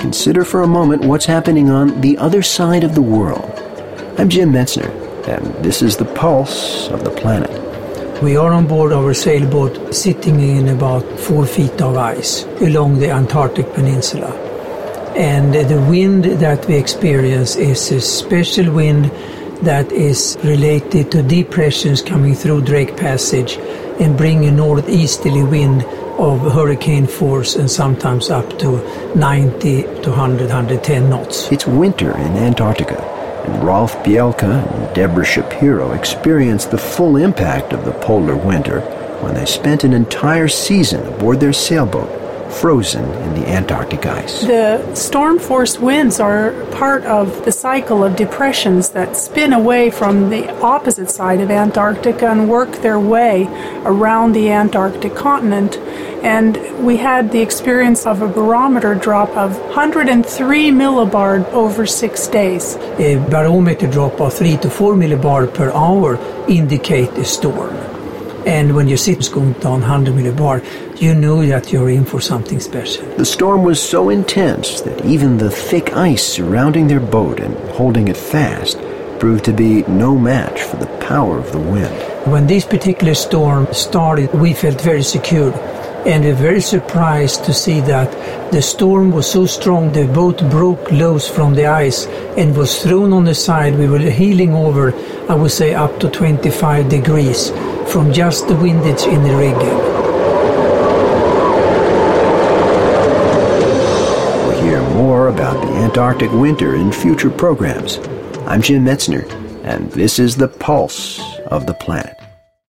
consider for a moment what's happening on the other side of the world. I'm Jim Metzner, and this is the pulse of the planet. We are on board our sailboat sitting in about four feet of ice along the Antarctic Peninsula. And the wind that we experience is a special wind that is related to depressions coming through Drake Passage and bring a northeasterly wind of hurricane force and sometimes up to 90 to 100, 110 knots. It's winter in Antarctica, and Rolf Bjelke and Deborah Shapiro experienced the full impact of the polar winter when they spent an entire season aboard their sailboat frozen in the Antarctic ice. The storm force winds are part of the cycle of depressions that spin away from the opposite side of Antarctica and work their way around the Antarctic continent. And we had the experience of a barometer drop of 103 millibar over six days. A barometer drop of 3 to 4 millibars per hour indicate a storm. And when your ship's going down 100 millibar, you know that you're in for something special. The storm was so intense that even the thick ice surrounding their boat and holding it fast proved to be no match for the power of the wind. When this particular storm started, we felt very secure and we're very surprised to see that the storm was so strong the boat broke loose from the ice and was thrown on the side. We were heeling over, I would say, up to 25 degrees from just the windage in the rigging. We'll hear more about the Antarctic winter in future programs. I'm Jim Metzner, and this is the pulse of the planet.